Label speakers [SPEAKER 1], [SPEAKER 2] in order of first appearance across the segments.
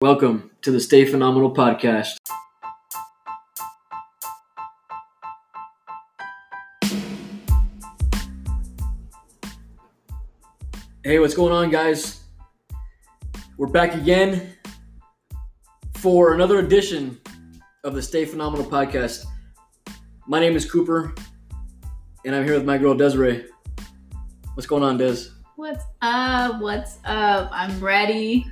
[SPEAKER 1] Welcome to the Stay Phenomenal podcast. Hey, what's going on, guys? We're back again for another edition of the Stay Phenomenal podcast. My name is Cooper, and I'm here with my girl Desiree. What's going on, Des?
[SPEAKER 2] What's up? What's up? I'm ready.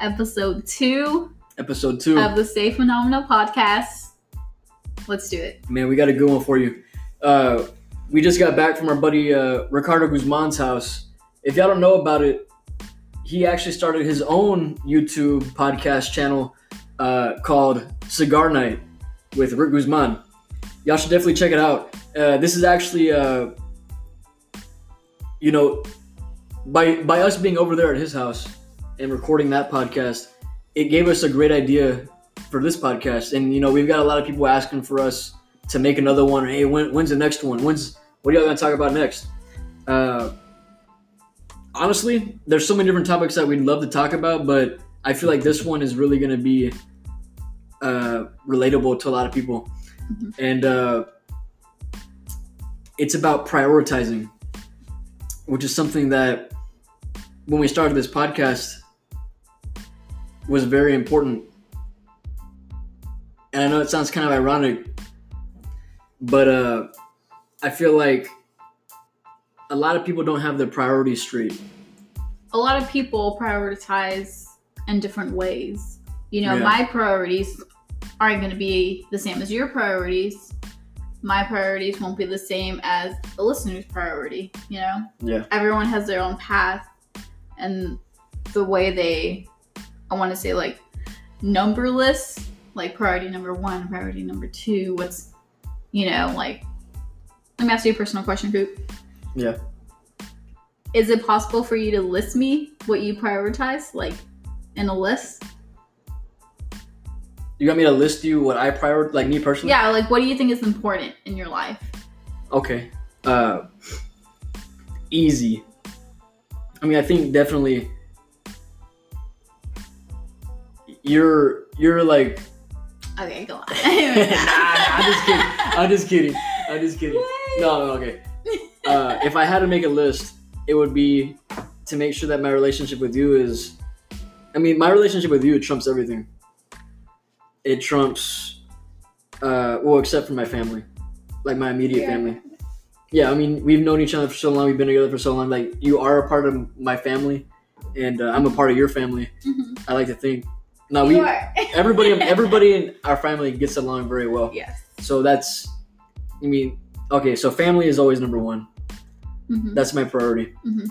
[SPEAKER 2] Episode two
[SPEAKER 1] Episode two.
[SPEAKER 2] of the Stay Phenomenal podcast. Let's do it.
[SPEAKER 1] Man, we got a good one for you. Uh, we just got back from our buddy uh, Ricardo Guzman's house. If y'all don't know about it, he actually started his own YouTube podcast channel uh, called Cigar Night with Rick Guzman. Y'all should definitely check it out. Uh, this is actually, uh, you know, by by us being over there at his house and recording that podcast, it gave us a great idea for this podcast. And you know, we've got a lot of people asking for us to make another one. Hey, when, when's the next one? When's what are y'all gonna talk about next? Uh, honestly, there's so many different topics that we'd love to talk about, but I feel like this one is really gonna be uh, relatable to a lot of people,
[SPEAKER 2] Mhm.
[SPEAKER 1] and uh, it's about prioritizing, which is something that when we started this podcast was very important. And I know it sounds kind of ironic, but uh, I feel like a lot of people don't have their priorities straight.
[SPEAKER 2] A lot of people prioritize in different ways. You know,
[SPEAKER 1] Yeah.
[SPEAKER 2] my priorities aren't going to be the same as your priorities. My priorities won't be the same as the listener's priority. You know,
[SPEAKER 1] Yeah.
[SPEAKER 2] everyone has their own path and the way they, I want to say, like numberless, like priority number one, priority number two. What's, you know, like, let me ask you a personal question, Coop.
[SPEAKER 1] Yeah.
[SPEAKER 2] Is it possible for you to list me what you prioritize, like in a list?
[SPEAKER 1] You got me to list you what I prioritize, like me personally?
[SPEAKER 2] Yeah, like what do you think is important in your life?
[SPEAKER 1] Okay. Uh, easy. I mean, I think definitely you're you're like
[SPEAKER 2] Okay, go on.
[SPEAKER 1] nah, nah, I'm just kidding. I'm just kidding. I'm just kidding. No, no, okay. Uh, if I had to make a list, it would be to make sure that my relationship with you is. I mean, my relationship with you trumps everything. It trumps, uh, well, except for my family, like my immediate
[SPEAKER 2] Yeah.
[SPEAKER 1] family. Yeah, I mean, we've known each other for so long. We've been together for so long. Like, you are a part of my family, and uh, I'm a part of your family.
[SPEAKER 2] Mhm.
[SPEAKER 1] I like to think. Now
[SPEAKER 2] You
[SPEAKER 1] we, everybody, everybody in our family gets along very well.
[SPEAKER 2] yes.
[SPEAKER 1] So that's, I mean, okay. So family is always number one.
[SPEAKER 2] Mhm.
[SPEAKER 1] That's my priority.
[SPEAKER 2] Mhm.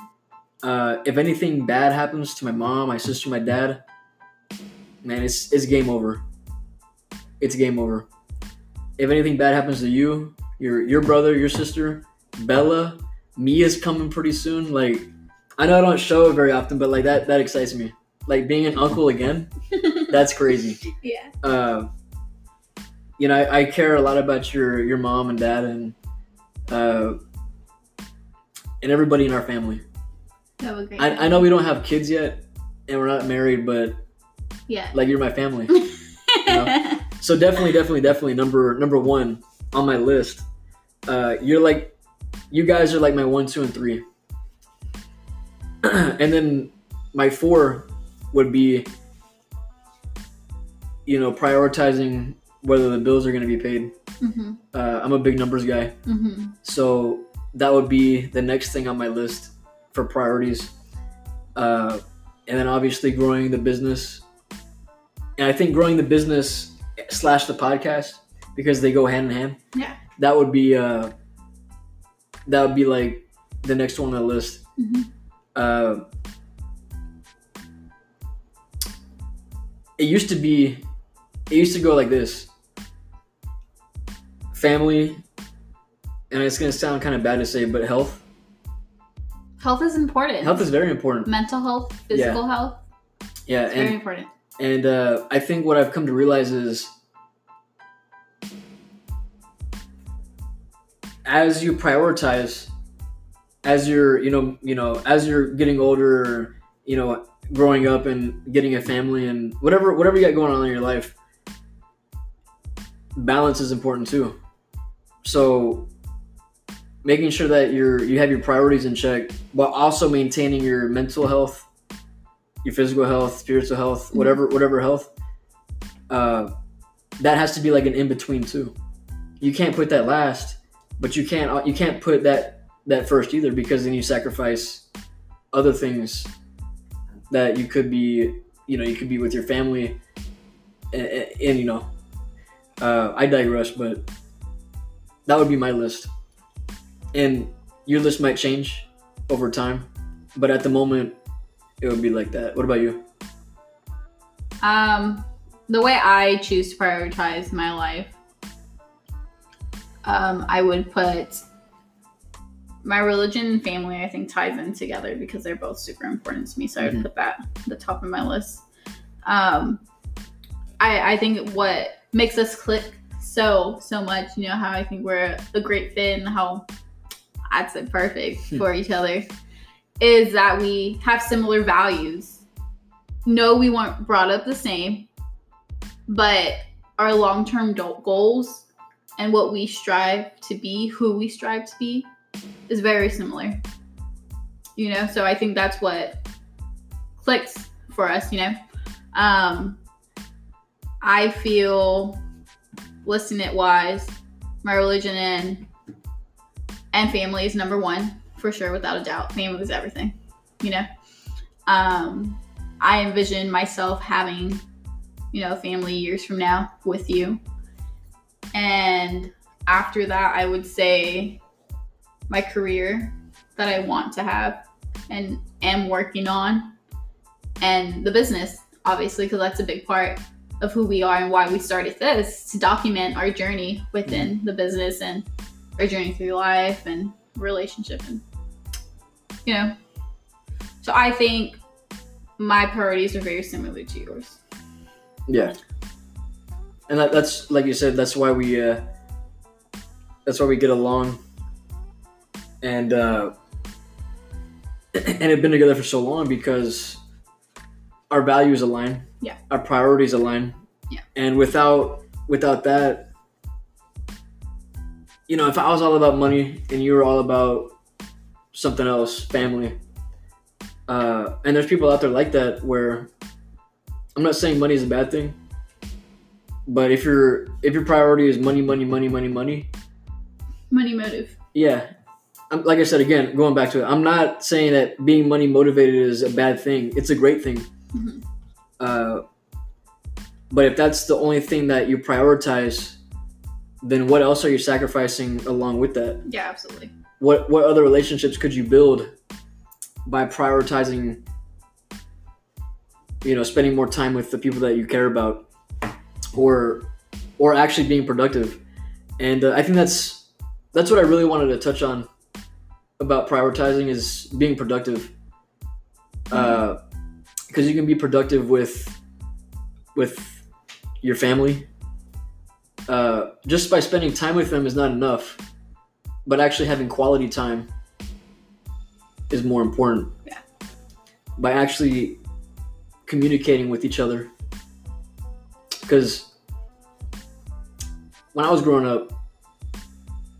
[SPEAKER 1] Uh, if anything bad happens to my mom, my sister, my dad, man, it's it's game over. It's game over. If anything bad happens to you, your your brother, your sister, Bella, Mia's coming pretty soon. Like, I know I don't show it very often, but like that that excites me. Like being an uncle again, that's crazy
[SPEAKER 2] yeah.
[SPEAKER 1] uh, you know, I, I care a lot about your your mom and dad and uh, and everybody in our family.
[SPEAKER 2] Great.
[SPEAKER 1] I, I know we don't have kids yet and we're not married, but
[SPEAKER 2] yeah.
[SPEAKER 1] like you're my family. So definitely, definitely, definitely number number one on my list. Uh, you're like, you guys are like my one, two, and three, and then my four would be, you know, prioritizing whether the bills are going to be paid.
[SPEAKER 2] hmm
[SPEAKER 1] Uh, I'm a big numbers guy,
[SPEAKER 2] hmm
[SPEAKER 1] so that would be the next thing on my list for priorities. Uh, and then obviously growing the business, and I think growing the business slash the podcast because they go hand in hand.
[SPEAKER 2] Yeah.
[SPEAKER 1] That would be uh, that would be like the next one on the list.
[SPEAKER 2] hmm
[SPEAKER 1] Uh, it used to be, it used to go like this: family, and it's gonna sound kind of bad to say, but health.
[SPEAKER 2] Health is important.
[SPEAKER 1] Health is very important.
[SPEAKER 2] Mental health, physical health,
[SPEAKER 1] Yeah,
[SPEAKER 2] it's very
[SPEAKER 1] and
[SPEAKER 2] important.
[SPEAKER 1] and uh, I think what I've come to realize is, as you prioritize, as you're you know you know as you're getting older, you know growing up and getting a family and whatever whatever you got going on in your life, balance is important too. So making sure that you're you have your priorities in check while also maintaining your mental health, your physical health, spiritual health, whatever whatever health. Uh, that has to be like an in between too. You can't put that last, but you can't you can't put that that first either because then you sacrifice other things that you could be you know you could be with your family and, and you know uh, I digress, but that would be my list. And your list might change over time, but at the moment, it would be like that. What about you?
[SPEAKER 2] Um, the way I choose to prioritize my life, um, I would put my religion and family. I think ties in together because they're both super important to me. So I would put that at the top of my list. Um, I I think what makes us click so so much. You know how I think we're a great fit and how I'd say perfect
[SPEAKER 1] Hmm.
[SPEAKER 2] for each other is that we have similar values. No, we weren't brought up the same, but our long term goals and what we strive to be, who we strive to be, is very similar. You know, so I think that's what clicks for us, you know. Um, I feel listening it wise, my religion and and family is number one for sure, without a doubt. Family is everything, you know. Um, I envision myself having, you know, family years from now with you, and after that, I would say my career that I want to have and am working on, and the business, obviously, because that's a big part of who we are and why we started this to document our journey within the business and our journey through life and relationship and you know so i think my priorities are very similar to yours
[SPEAKER 1] Yeah. And that, that's like you said. That's why we. Uh, that's why we get along. And uh, and have been together for so long because our values align.
[SPEAKER 2] Yeah.
[SPEAKER 1] Our priorities align.
[SPEAKER 2] Yeah.
[SPEAKER 1] And without without that, you know, if I was all about money and you were all about something else, family. Uh, and there's people out there like that where I'm not saying money is a bad thing, but if your if your priority is money, money, money, money, money,
[SPEAKER 2] money motive
[SPEAKER 1] yeah. I'm, like I said again, going back to it, I'm not saying that being money motivated is a bad thing. It's a great thing.
[SPEAKER 2] Mhm.
[SPEAKER 1] Uh, but if that's the only thing that you prioritize, then what else are you sacrificing along with that?
[SPEAKER 2] yeah absolutely
[SPEAKER 1] What what other relationships could you build by prioritizing? You know, spending more time with the people that you care about, or or actually being productive. And uh, I think that's that's what I really wanted to touch on about prioritizing is being productive. Because you can be productive with with your family. Uh, just by spending time with them is not enough, but actually having quality time is more important.
[SPEAKER 2] Yeah.
[SPEAKER 1] By actually communicating with each other, because when I was growing up,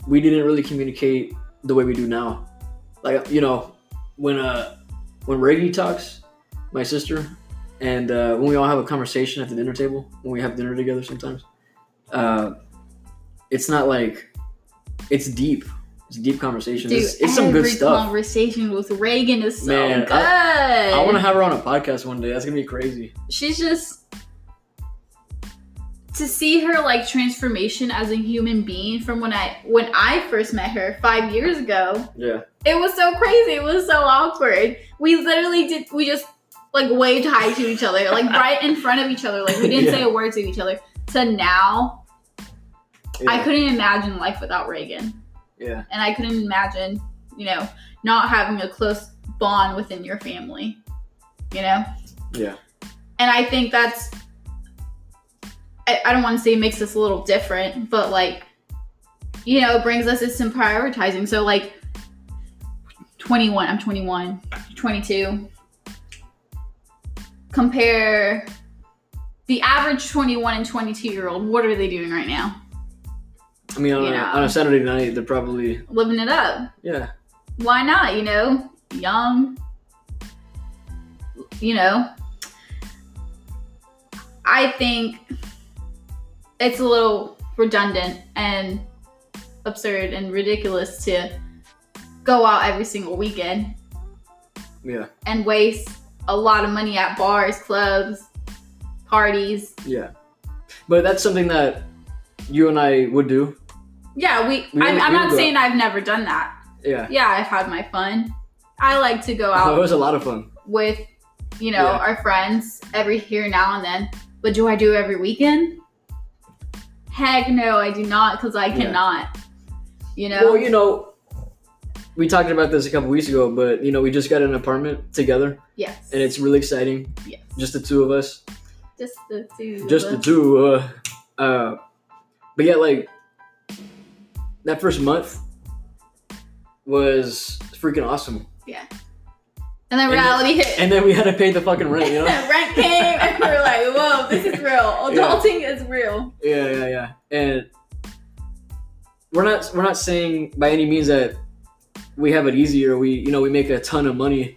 [SPEAKER 1] we didn't really communicate the way we do now. Like you know, when uh when Reggie talks, my sister, and uh, when we all have a conversation at the dinner table, when we have dinner together sometimes, uh, it's not like it's deep. It's a deep conversation.
[SPEAKER 2] Dude,
[SPEAKER 1] it's, it's some good stuff.
[SPEAKER 2] conversation with Reagan is so
[SPEAKER 1] Man,
[SPEAKER 2] good.
[SPEAKER 1] I want to have her on a podcast one day. That's gonna be crazy.
[SPEAKER 2] She's just to see her like transformation as a human being from when I when I first met her five years ago.
[SPEAKER 1] Yeah.
[SPEAKER 2] It was so crazy. It was so awkward. We literally did. We just like waved hi to each other, like right in front of each other. Like we didn't
[SPEAKER 1] Yeah.
[SPEAKER 2] say a word to each other. To now, I couldn't imagine life without Reagan,
[SPEAKER 1] Yeah.
[SPEAKER 2] and I couldn't imagine, you know, not having a close bond within your family. You know.
[SPEAKER 1] Yeah.
[SPEAKER 2] And I think that's. I, I don't want to say it makes us a little different, but like, you know, it brings us to some prioritizing. So like. 21 i'm 21 22 compare the average 21 and 22 year old, what are they doing right now?
[SPEAKER 1] I mean, on,
[SPEAKER 2] You
[SPEAKER 1] a,
[SPEAKER 2] know.
[SPEAKER 1] on a Saturday night, they're probably
[SPEAKER 2] Living it up.
[SPEAKER 1] yeah,
[SPEAKER 2] Why not? You know, young. You know, I think it's a little redundant and absurd and ridiculous to go out every single weekend
[SPEAKER 1] yeah,
[SPEAKER 2] and waste a lot of money at bars, clubs, parties.
[SPEAKER 1] yeah. But that's something that you and I would do.
[SPEAKER 2] Yeah, we.
[SPEAKER 1] We-
[SPEAKER 2] I'm, I'm not saying I've never done that.
[SPEAKER 1] Yeah,
[SPEAKER 2] Yeah, I've had my fun. I like to go
[SPEAKER 1] oh, it was a lot of fun.
[SPEAKER 2] with, you know,
[SPEAKER 1] Yeah.
[SPEAKER 2] our friends every here now and then. But do I do every weekend? Heck no, I do not because I
[SPEAKER 1] Yeah.
[SPEAKER 2] cannot. You know.
[SPEAKER 1] Well, you know, we talked about this a couple weeks ago, but you know, we just got an apartment together,
[SPEAKER 2] yes.
[SPEAKER 1] and it's really exciting.
[SPEAKER 2] yes.
[SPEAKER 1] Just the two of us.
[SPEAKER 2] just the two.
[SPEAKER 1] just the two. Uh, uh, but yeah, like that first month was freaking awesome, Yeah.
[SPEAKER 2] And then
[SPEAKER 1] and
[SPEAKER 2] reality hit.
[SPEAKER 1] and then we had to pay the fucking rent. You know?
[SPEAKER 2] Rent came, and we were like, "Whoa, this is real. Adulting is real."
[SPEAKER 1] yeah, yeah, yeah. And we're not we're not saying by any means that we have it easier. We you know we make a ton of money.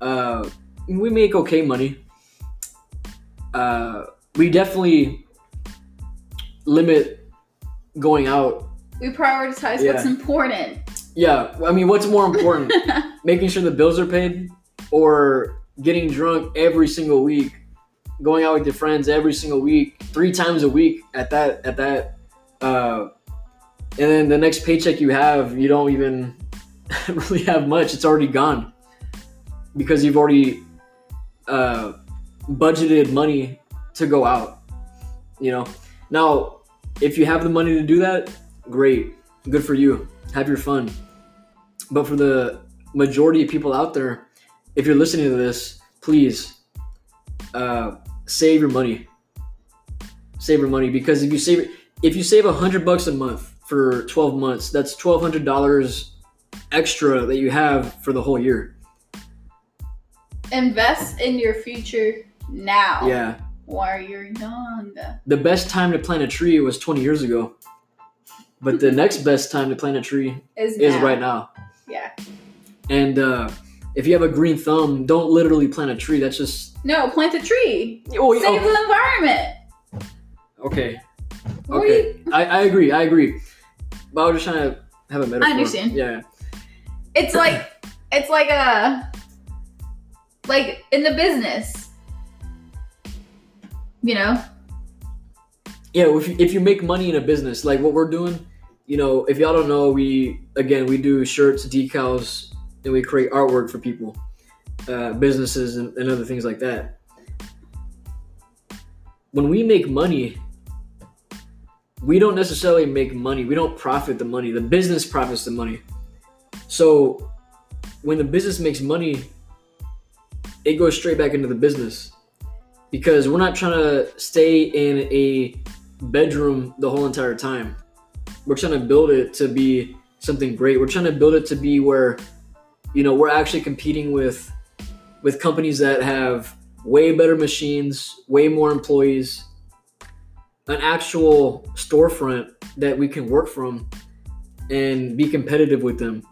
[SPEAKER 1] Uh, we make okay money. Uh, we definitely limit going out
[SPEAKER 2] We prioritize
[SPEAKER 1] Yeah.
[SPEAKER 2] what's important.
[SPEAKER 1] Yeah, I mean, what's more important, making sure the bills are paid, or getting drunk every single week, going out with your friends every single week, three times a week at that at that, uh, and then the next paycheck you have, you don't even really have much. It's already gone because you've already uh, budgeted money to go out. You know, now if you have the money to do that, great, good for you. Have your fun. But for the majority of people out there, if you're listening to this, please uh, save your money. Save your money because if you save if you save a hundred bucks a month for 12 months, that's twelve hundred dollars extra that you have for the whole year.
[SPEAKER 2] Invest in your future now.
[SPEAKER 1] Yeah.
[SPEAKER 2] While you're young.
[SPEAKER 1] The best time to plant a tree was 20 years ago. But the next best time to plant a tree
[SPEAKER 2] Is,
[SPEAKER 1] is
[SPEAKER 2] now.
[SPEAKER 1] right now.
[SPEAKER 2] Yeah.
[SPEAKER 1] And uh, if you have a green thumb, don't literally plant a tree. That's just
[SPEAKER 2] No, plant a tree.
[SPEAKER 1] oh,
[SPEAKER 2] Save
[SPEAKER 1] oh,
[SPEAKER 2] the environment.
[SPEAKER 1] okay.
[SPEAKER 2] What
[SPEAKER 1] Okay.
[SPEAKER 2] you-
[SPEAKER 1] I, I agree. I agree. But I was just trying to have a metaphor.
[SPEAKER 2] I understand.
[SPEAKER 1] Yeah.
[SPEAKER 2] It's like it's like a like in the business. You know?
[SPEAKER 1] Yeah. If you, if you make money in a business like what we're doing, you know, if y'all don't know, we again we do shirts, decals, and we create artwork for people, uh, businesses, and, and other things like that. When we make money, we don't necessarily make money. We don't profit the money. The business profits the money. So when the business makes money, it goes straight back into the business because we're not trying to stay in a bedroom the whole entire time. We're trying to build it to be something great. We're trying to build it to be where you know, we're actually competing with with companies that have way better machines, way more employees, an actual storefront that we can work from and be competitive with them.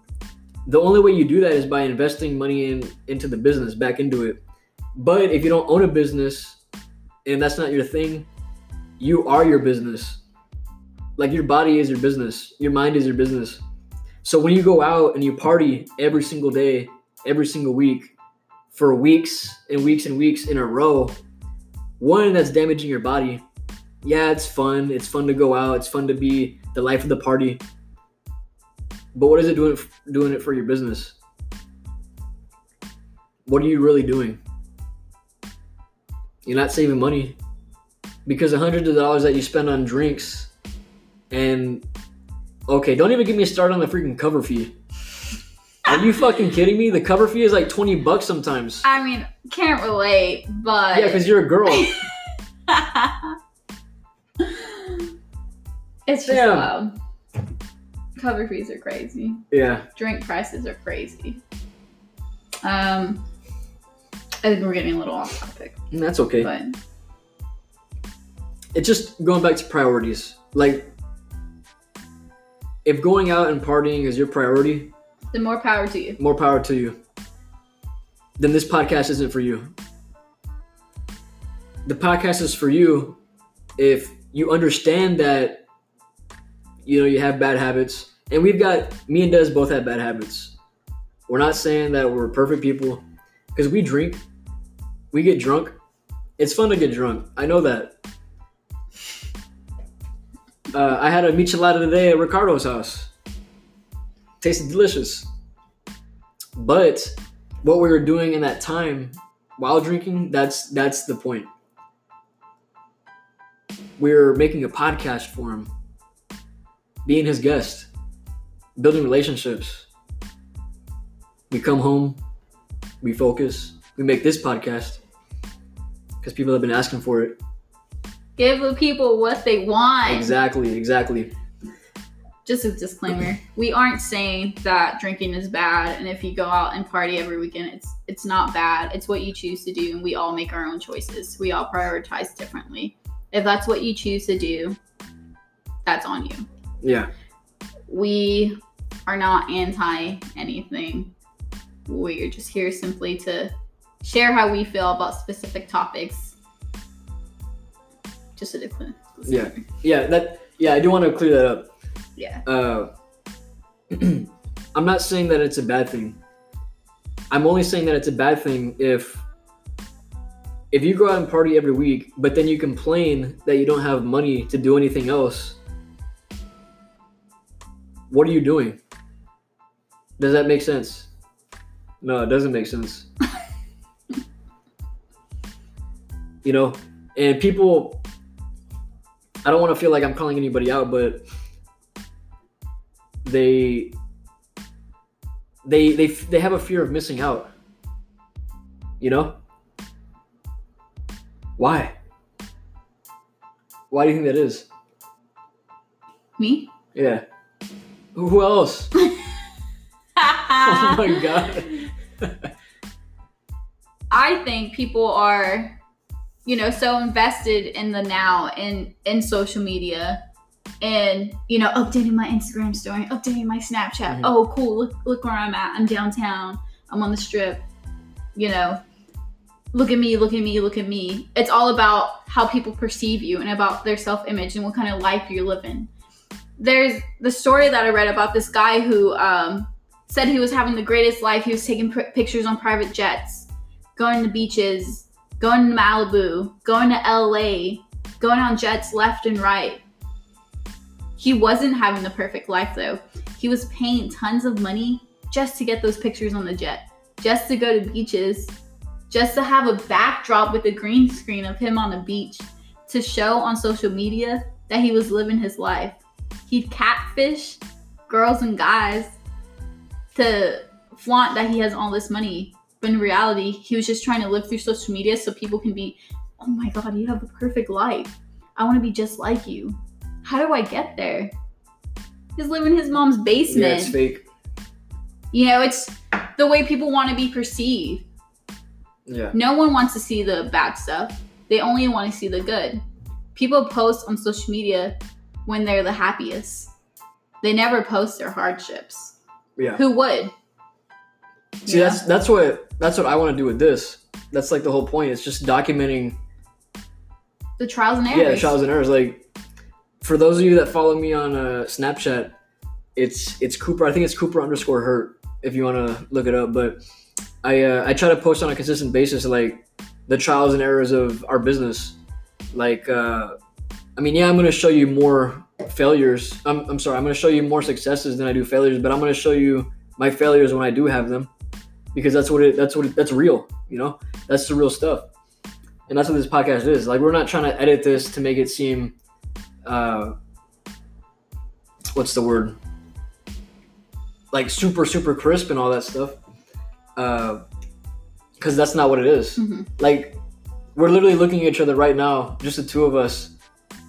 [SPEAKER 1] The only way you do that is by investing money in into the business, back into it. But if you don't own a business and that's not your thing, you are your business. Like your body is your business, your mind is your business. So when you go out and you party every single day, every single week, for weeks and weeks and weeks in a row, one that's damaging your body. Yeah, it's fun. It's fun to go out. It's fun to be the life of the party. But what is it doing doing it for your business? What are you really doing? You're not saving money because the hundreds of dollars that you spend on drinks and okay, don't even get me started on the freaking cover fee. Are you fucking kidding me? The cover fee is like 20 bucks sometimes.
[SPEAKER 2] I mean, can't relate, but
[SPEAKER 1] Yeah, because you're a girl.
[SPEAKER 2] it's just
[SPEAKER 1] Damn.
[SPEAKER 2] Cover fees are crazy.
[SPEAKER 1] Yeah.
[SPEAKER 2] Drink prices are crazy. Um, I think we're getting a little off topic,
[SPEAKER 1] And that's okay.
[SPEAKER 2] but
[SPEAKER 1] it's just going back to priorities. Like, if going out and partying is your priority,
[SPEAKER 2] the more power to you.
[SPEAKER 1] more power to you. Then this podcast isn't for you. The podcast is for you if you understand that you know you have bad habits. And we've got me and Des both have bad habits. We're not saying that we're perfect people because we drink, we get drunk. It's fun to get drunk. I know that. Uh, I had a michelada today at Ricardo's house. Tasted delicious. But what we were doing in that time while drinking, that's that's the point. We are making a podcast for him, being his guest, building relationships. We come home, we focus, we make this podcast because people have been asking for it.
[SPEAKER 2] Give the people what they want.
[SPEAKER 1] Exactly, exactly.
[SPEAKER 2] Just a disclaimer: we aren't saying that drinking is bad, and if you go out and party every weekend, it's it's not bad. It's what you choose to do, and we all make our own choices. We all prioritize differently. If that's what you choose to do, that's on you.
[SPEAKER 1] Yeah,
[SPEAKER 2] We are not anti anything. We're just here simply to share how we feel about specific topics. Just a disclaimer.
[SPEAKER 1] Yeah. yeah. That yeah, I do want to clear that up.
[SPEAKER 2] Yeah.
[SPEAKER 1] uh, I'm not saying that it's a bad thing. I'm only saying that it's a bad thing if if you go out and party every week, but then you complain that you don't have money to do anything else. What are you doing? Does that make sense? No, it doesn't make sense. you know, and people I don't want to feel like I'm calling anybody out, but they they they they have a fear of missing out. You know? Why? Why do you think that is?
[SPEAKER 2] Me?
[SPEAKER 1] Yeah. Who else? oh my god.
[SPEAKER 2] I think people are, you know, so invested in the now in in social media and you know, updating my Instagram story, updating my Snapchat.
[SPEAKER 1] Mhm.
[SPEAKER 2] Oh, cool! Look, look where I'm at. I'm downtown. I'm on the strip. You know, look at me, look at me, look at me. It's all about how people perceive you and about their self image and what kind of life you're living. There's the story that I read about this guy who um, said he was having the greatest life. He was taking pr- pictures on private jets, going to beaches, going to Malibu, going to LA, going on jets left and right. He wasn't having the perfect life though. He was paying tons of money just to get those pictures on the jet, just to go to beaches, just to have a backdrop with a green screen of him on the beach to show on social media that he was living his life. He'd catfish girls and guys to flaunt that he has all this money. But in reality, he was just trying to live through social media so people can be, oh my god, you have the perfect life. I want to be just like you. How do I get there? He's living in his mom's
[SPEAKER 1] Yeah,
[SPEAKER 2] basement.
[SPEAKER 1] it's fake.
[SPEAKER 2] you know, it's the way people want to be perceived.
[SPEAKER 1] Yeah.
[SPEAKER 2] No one wants to see the bad stuff. They only want to see the good. People post on social media when they're the happiest. They never post their hardships.
[SPEAKER 1] Yeah.
[SPEAKER 2] Who would?
[SPEAKER 1] See,
[SPEAKER 2] Yeah.
[SPEAKER 1] that's that's what that's what I want to do with this. That's like the whole point. It's just documenting
[SPEAKER 2] The trials and errors.
[SPEAKER 1] yeah
[SPEAKER 2] errors.
[SPEAKER 1] trials and errors. Like for those of you that follow me on uh, Snapchat, it's it's Cooper. I think it's Cooper underscore hurt if you want to look it up. But I uh, I try to post on a consistent basis like the trials and errors of our business. Like uh, I mean, yeah, I'm gonna show you more failures. I'm I'm sorry, I'm gonna show you more successes than I do failures. But I'm gonna show you my failures when I do have them because that's what it that's what it, that's real. You know, that's the real stuff. And that's what this podcast is. Like we're not trying to edit this to make it seem uh what's the word? Like super super crisp and all that stuff. Uh cuz that's not what it is.
[SPEAKER 2] Mhm.
[SPEAKER 1] Like we're literally looking at each other right now, just the two of us,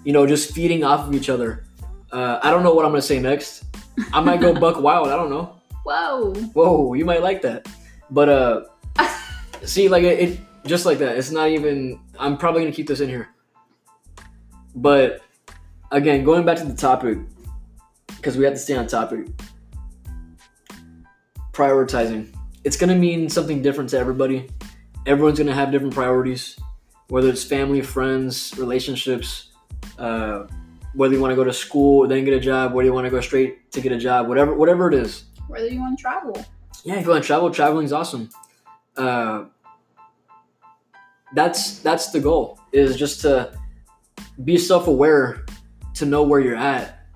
[SPEAKER 1] you know, just feeding off of each other. Uh I don't know what I'm to say next. I might go buck wild, I don't know.
[SPEAKER 2] Whoa.
[SPEAKER 1] Whoa, you might like that. But uh See, like it, it, just like that. It's not even. I'm probably gonna keep this in here. But again, going back to the topic, because we have to stay on topic. Prioritizing. It's gonna mean something different to everybody. Everyone's gonna have different priorities, whether it's family, friends, relationships, uh, whether you want to go to school, then get a job, whether you want to go straight to get a job, whatever, whatever it is.
[SPEAKER 2] Whether you want to travel.
[SPEAKER 1] Yeah, if you want to travel, traveling's awesome. Uh, that's that's the goal is just to be self-aware to know where you're at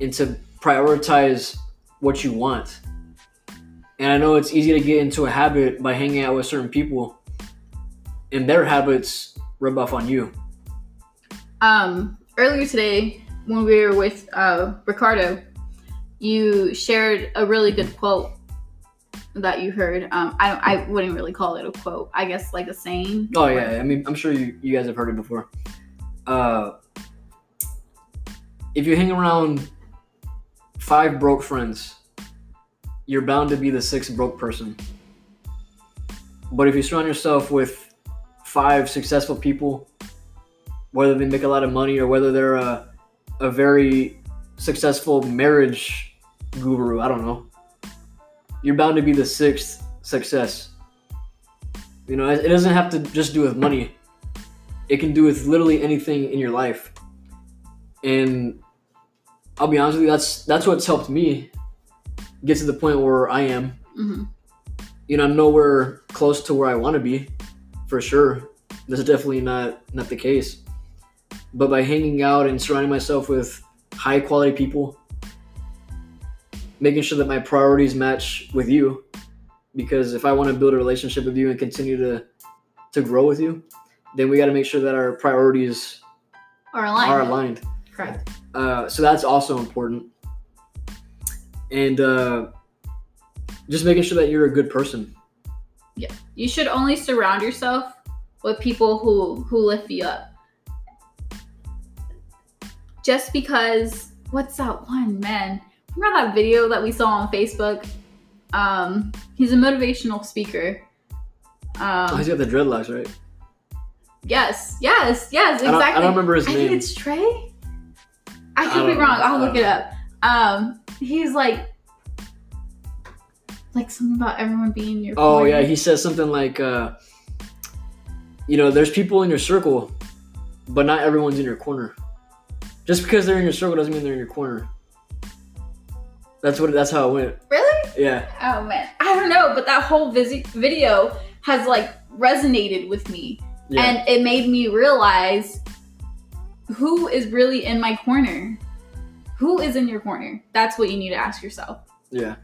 [SPEAKER 1] and to prioritize what you want and i know it's easy to get into a habit by hanging out with certain people and their habits rub off on you
[SPEAKER 2] Um, earlier today, when we were with uh, Ricardo, you shared a really good quote that you heard. Um, I, I wouldn't really call it a quote. I guess like a saying.
[SPEAKER 1] oh yeah i mean i'm sure you, you guys have heard it before uh, if you hang around five broke friends you're bound to be the sixth broke person but if you surround yourself with five successful people whether they make a lot of money or whether they're a, a very successful marriage guru i don't know. You're bound to be the sixth success. You know it doesn't have to just do with money. It can do with literally anything in your life. And i'll be honest with you that's that's what's helped me get to the point where i am.
[SPEAKER 2] Hmm
[SPEAKER 1] you know i'm nowhere close to where i want to be for sure. That's definitely not not the case but by hanging out and surrounding myself with high quality people making sure that my priorities match with you because if i want to build a relationship with you and continue to to grow with you then we got to make sure that our priorities
[SPEAKER 2] are aligned.
[SPEAKER 1] are aligned
[SPEAKER 2] Correct.
[SPEAKER 1] uh, so that's also important and uh, just making sure that you're a good person Yeah,
[SPEAKER 2] You should only surround yourself with people who who lift you up. Just because what's that one man? Remember that video that we saw on Facebook? Um, he's a motivational speaker.
[SPEAKER 1] oh,
[SPEAKER 2] Um,
[SPEAKER 1] he's got the dreadlocks right
[SPEAKER 2] yes, yes, yes,
[SPEAKER 1] I don't,
[SPEAKER 2] exactly.
[SPEAKER 1] I don't remember his
[SPEAKER 2] I
[SPEAKER 1] name
[SPEAKER 2] think it's Trey. I could be wrong.
[SPEAKER 1] know.
[SPEAKER 2] I'll look it up. Um, he's like, like something about everyone being your.
[SPEAKER 1] Oh yeah, he says something like, uh, you know, there's people in your circle, but not everyone's in your corner. Just because they're in your circle doesn't mean they're in your corner. That's what. That's how it went.
[SPEAKER 2] Really?
[SPEAKER 1] Yeah.
[SPEAKER 2] Oh man, I don't know, but that whole visi- video has like resonated with me,
[SPEAKER 1] Yeah.
[SPEAKER 2] and it made me realize who is really in my corner. Who is in your corner? That's what you need to ask yourself.
[SPEAKER 1] yeah.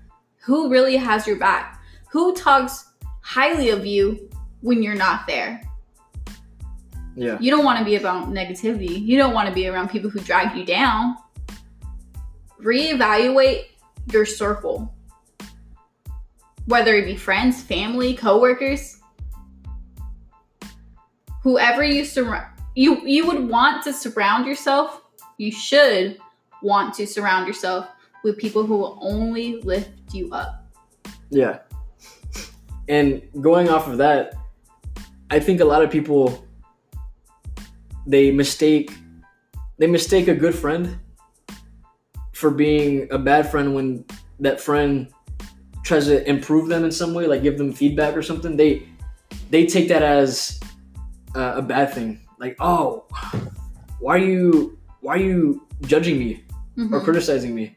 [SPEAKER 2] Who really has your back? Who talks highly of you when you're not there?
[SPEAKER 1] Yeah.
[SPEAKER 2] You don't want to be about negativity. You don't want to be around people who drag you down. Reevaluate your circle. Whether it be friends, family, coworkers, whoever you surround you you would want to surround yourself, you should want to surround yourself with people who will only lift you up.
[SPEAKER 1] Yeah. And going off of that, I think a lot of people they mistake they mistake a good friend for being a bad friend when that friend tries to improve them in some way, like give them feedback or something. They they take that as uh, a bad thing. Like, oh, why are you why are you judging me? or
[SPEAKER 2] Mhm.
[SPEAKER 1] criticizing me.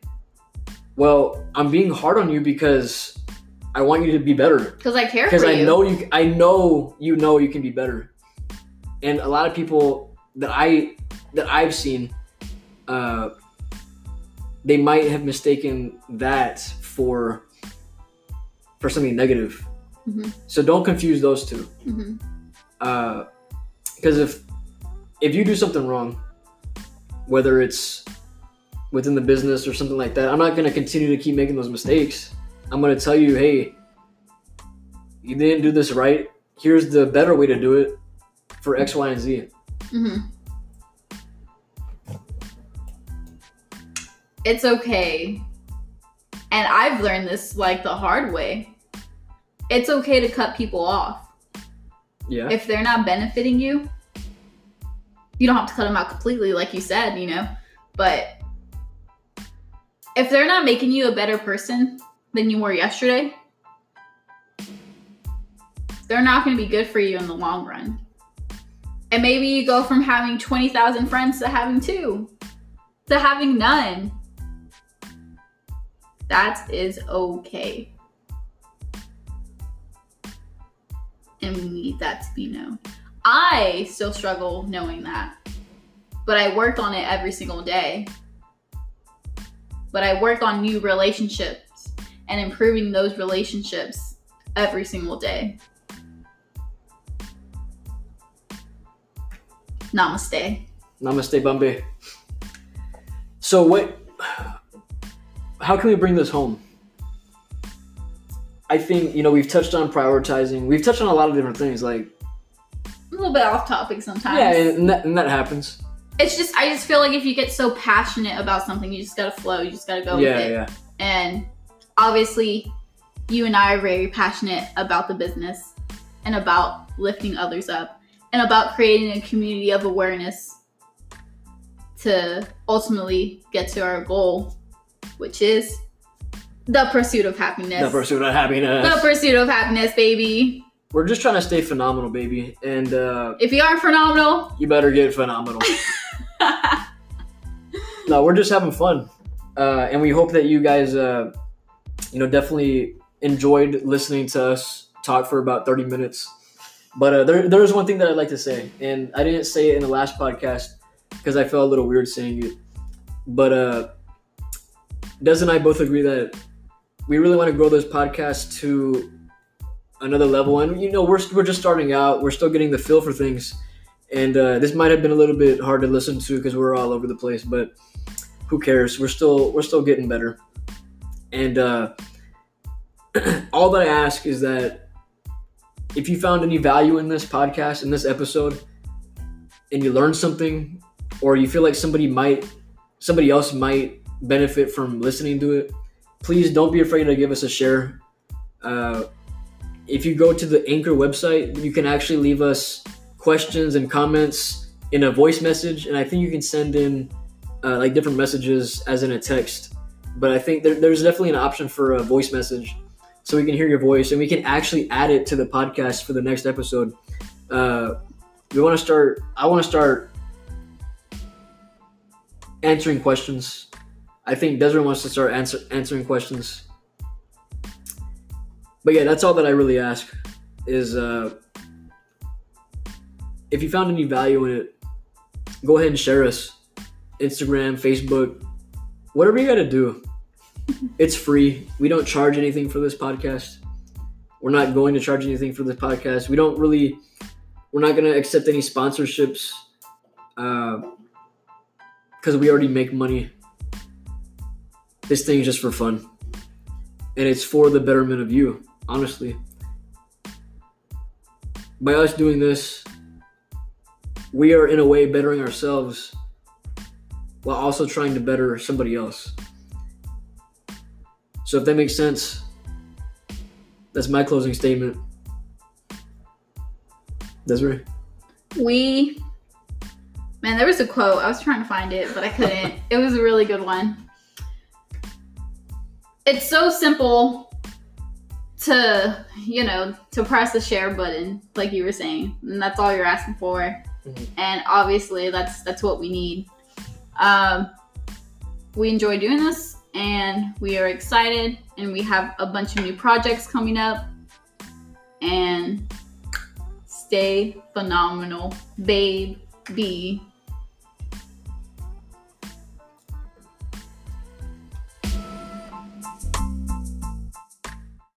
[SPEAKER 1] Well, I'm being hard on you because I want you to be better.
[SPEAKER 2] Because I care
[SPEAKER 1] Because I
[SPEAKER 2] you.
[SPEAKER 1] know you I know you know you can be better. And a lot of people that I that I've seen uh they might have mistaken that for for something negative.
[SPEAKER 2] Mhm.
[SPEAKER 1] So don't confuse those two.
[SPEAKER 2] Mhm.
[SPEAKER 1] because if if you do something wrong, whether it's within the business or something like that, I'm not gonna continue to keep making those mistakes. I'm gonna tell you, hey, you didn't do this right. Here's the better way to do it for X, Y, and Z.
[SPEAKER 2] hmm It's okay. And I've learned this like the hard way. it's okay to cut people off.
[SPEAKER 1] Yeah.
[SPEAKER 2] If they're not benefiting you, you don't have to cut them out completely, like you said, you know. But if they're not making you a better person than you were yesterday, they're not going to be good for you in the long run. And maybe you go from having 20,000 friends to having two, to having none. That is okay. And we need that to be known. I still struggle knowing that, but I work on it every single day. But I work on new relationships and improving those relationships every single day. Namaste.
[SPEAKER 1] Namaste, Bombay. So what? How can we bring this home? I think you know we've touched on prioritizing. We've touched on a lot of different things, like
[SPEAKER 2] A little bit off topic sometimes.
[SPEAKER 1] yeah, and that, and that happens.
[SPEAKER 2] It's just I just feel like if you get so passionate about something, you just gotta flow. You just gotta go
[SPEAKER 1] yeah,
[SPEAKER 2] with it.
[SPEAKER 1] yeah,
[SPEAKER 2] And obviously, you and I are very passionate about the business and about lifting others up and about creating a community of awareness to ultimately get to our goal, which is the pursuit of happiness.
[SPEAKER 1] the pursuit of happiness.
[SPEAKER 2] The pursuit of happiness, baby.
[SPEAKER 1] We're just trying to stay phenomenal, baby, and uh,
[SPEAKER 2] If you aren't phenomenal,
[SPEAKER 1] you better get phenomenal. no, we're just having fun, uh, and we hope that you guys, uh, you know, definitely enjoyed listening to us talk for about thirty minutes. But uh, there, there is one thing that I'd like to say, and I didn't say it in the last podcast because I felt a little weird saying it. But uh, Des and I both agree that we really want to grow this podcast to another level, and you know, we're we're just starting out. We're still getting the feel for things and uh, this might have been a little bit hard to listen to because we're all over the place but who cares we're still we're still getting better and uh, all that i ask is that if you found any value in this podcast in this episode and you learned something or you feel like somebody might somebody else might benefit from listening to it please don't be afraid to give us a share uh, if you go to the anchor website you can actually leave us questions and comments in a voice message, and I think you can send in uh, like different messages as in a text. But I think there, there's definitely an option for a voice message, so we can hear your voice and we can actually add it to the podcast for the next episode. Uh, we want to start. I want to start answering questions. I think Desiree wants to start answer, answering questions. But yeah, that's all that I really ask is. Uh, if you found any value in it, go ahead and share us. Instagram, Facebook, whatever you got to do. It's free. We don't charge anything for this podcast. We're not going to charge anything for this podcast. We don't really, we're not going to accept any sponsorships because uh, we already make money. This thing is just for fun. And it's for the betterment of you, honestly. By us doing this, we are in a way bettering ourselves while also trying to better somebody else. So if that makes sense, that's my closing statement. Desiree?
[SPEAKER 2] We, man, there was a quote. I was trying to find it, but I couldn't. it was a really good one. It's so simple to, you know, to press the share button, like you were saying, and that's all you're asking for.
[SPEAKER 1] Mhm.
[SPEAKER 2] And obviously, that's that's what we need. Um, we enjoy doing this, and we are excited, and we have a bunch of new projects coming up. And stay phenomenal, babe. Be